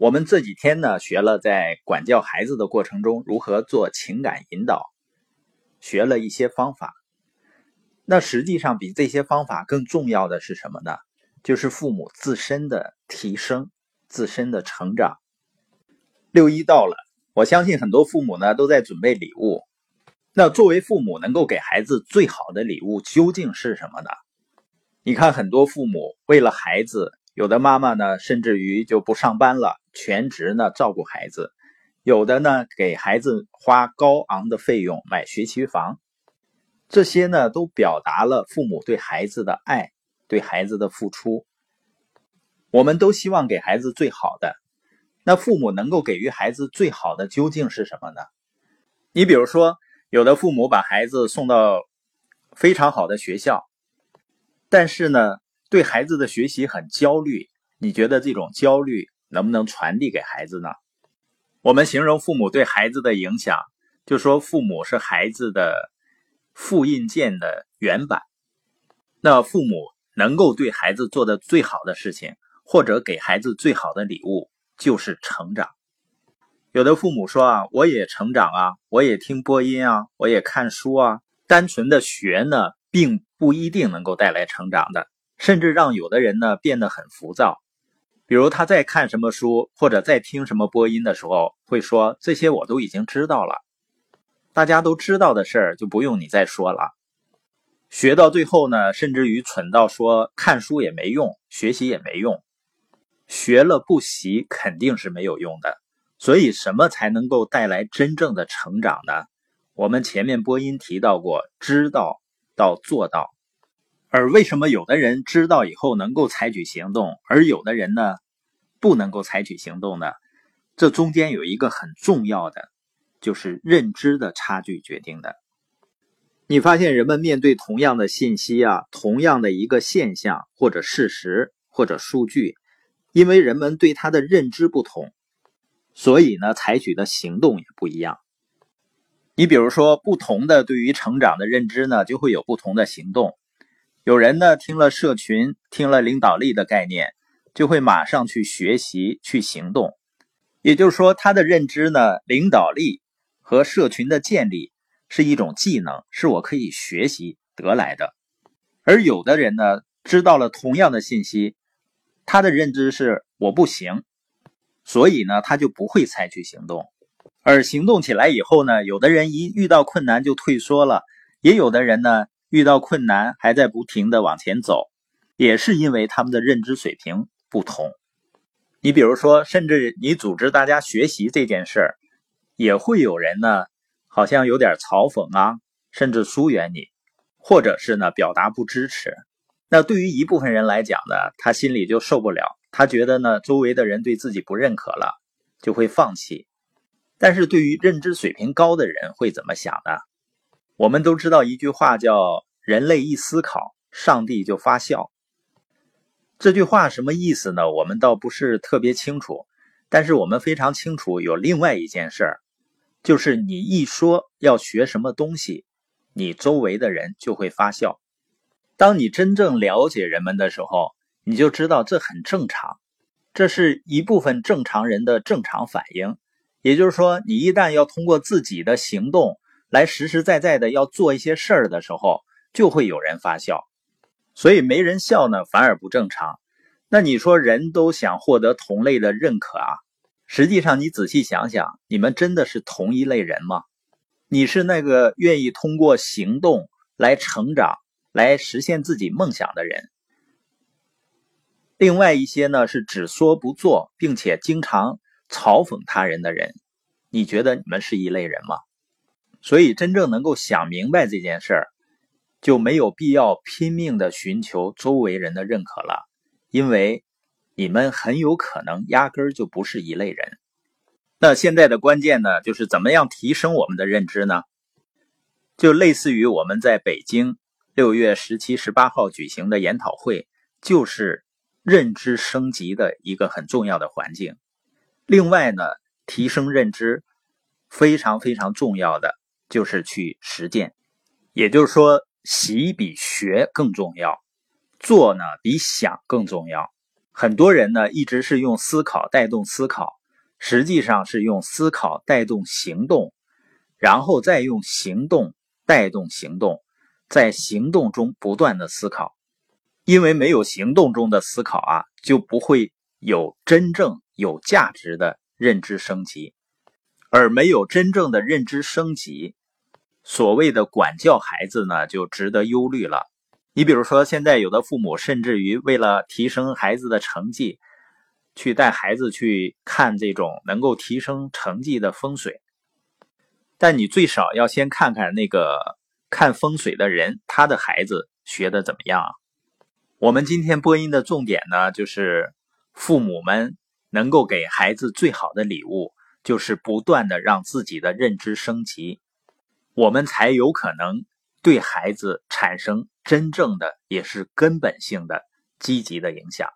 我们这几天呢，学了在管教孩子的过程中如何做情感引导，学了一些方法。那实际上比这些方法更重要的是什么呢？就是父母自身的提升、自身的成长。六一到了，我相信很多父母呢都在准备礼物。那作为父母，能够给孩子最好的礼物究竟是什么呢？你看，很多父母为了孩子。有的妈妈呢，甚至于就不上班了，全职呢照顾孩子；有的呢，给孩子花高昂的费用买学区房，这些呢，都表达了父母对孩子的爱，对孩子的付出。我们都希望给孩子最好的，那父母能够给予孩子最好的究竟是什么呢？你比如说，有的父母把孩子送到非常好的学校，但是呢。对孩子的学习很焦虑，你觉得这种焦虑能不能传递给孩子呢？我们形容父母对孩子的影响，就说父母是孩子的复印件的原版。那父母能够对孩子做的最好的事情，或者给孩子最好的礼物，就是成长。有的父母说啊，我也成长啊，我也听播音啊，我也看书啊，单纯的学呢，并不一定能够带来成长的。甚至让有的人呢变得很浮躁，比如他在看什么书或者在听什么播音的时候，会说这些我都已经知道了，大家都知道的事儿就不用你再说了。学到最后呢，甚至于蠢到说看书也没用，学习也没用，学了不习肯定是没有用的。所以什么才能够带来真正的成长呢？我们前面播音提到过，知道到做到。而为什么有的人知道以后能够采取行动，而有的人呢不能够采取行动呢？这中间有一个很重要的，就是认知的差距决定的。你发现人们面对同样的信息啊，同样的一个现象或者事实或者数据，因为人们对它的认知不同，所以呢采取的行动也不一样。你比如说，不同的对于成长的认知呢，就会有不同的行动。有人呢听了社群，听了领导力的概念，就会马上去学习、去行动。也就是说，他的认知呢，领导力和社群的建立是一种技能，是我可以学习得来的。而有的人呢，知道了同样的信息，他的认知是我不行，所以呢，他就不会采取行动。而行动起来以后呢，有的人一遇到困难就退缩了，也有的人呢。遇到困难还在不停的往前走，也是因为他们的认知水平不同。你比如说，甚至你组织大家学习这件事儿，也会有人呢，好像有点嘲讽啊，甚至疏远你，或者是呢表达不支持。那对于一部分人来讲呢，他心里就受不了，他觉得呢周围的人对自己不认可了，就会放弃。但是对于认知水平高的人会怎么想呢？我们都知道一句话叫“人类一思考，上帝就发笑”。这句话什么意思呢？我们倒不是特别清楚，但是我们非常清楚有另外一件事儿，就是你一说要学什么东西，你周围的人就会发笑。当你真正了解人们的时候，你就知道这很正常，这是一部分正常人的正常反应。也就是说，你一旦要通过自己的行动，来实实在在的要做一些事儿的时候，就会有人发笑，所以没人笑呢，反而不正常。那你说人都想获得同类的认可啊？实际上你仔细想想，你们真的是同一类人吗？你是那个愿意通过行动来成长、来实现自己梦想的人。另外一些呢是只说不做，并且经常嘲讽他人的人。你觉得你们是一类人吗？所以，真正能够想明白这件事儿，就没有必要拼命的寻求周围人的认可了，因为你们很有可能压根儿就不是一类人。那现在的关键呢，就是怎么样提升我们的认知呢？就类似于我们在北京六月十七、十八号举行的研讨会，就是认知升级的一个很重要的环境。另外呢，提升认知非常非常重要的。就是去实践，也就是说，习比学更重要，做呢比想更重要。很多人呢一直是用思考带动思考，实际上是用思考带动行动，然后再用行动带动行动，在行动中不断的思考。因为没有行动中的思考啊，就不会有真正有价值的认知升级，而没有真正的认知升级，所谓的管教孩子呢，就值得忧虑了。你比如说，现在有的父母甚至于为了提升孩子的成绩，去带孩子去看这种能够提升成绩的风水，但你最少要先看看那个看风水的人，他的孩子学的怎么样？我们今天播音的重点呢，就是父母们能够给孩子最好的礼物，就是不断的让自己的认知升级，我们才有可能对孩子产生真正的也是根本性的积极的影响。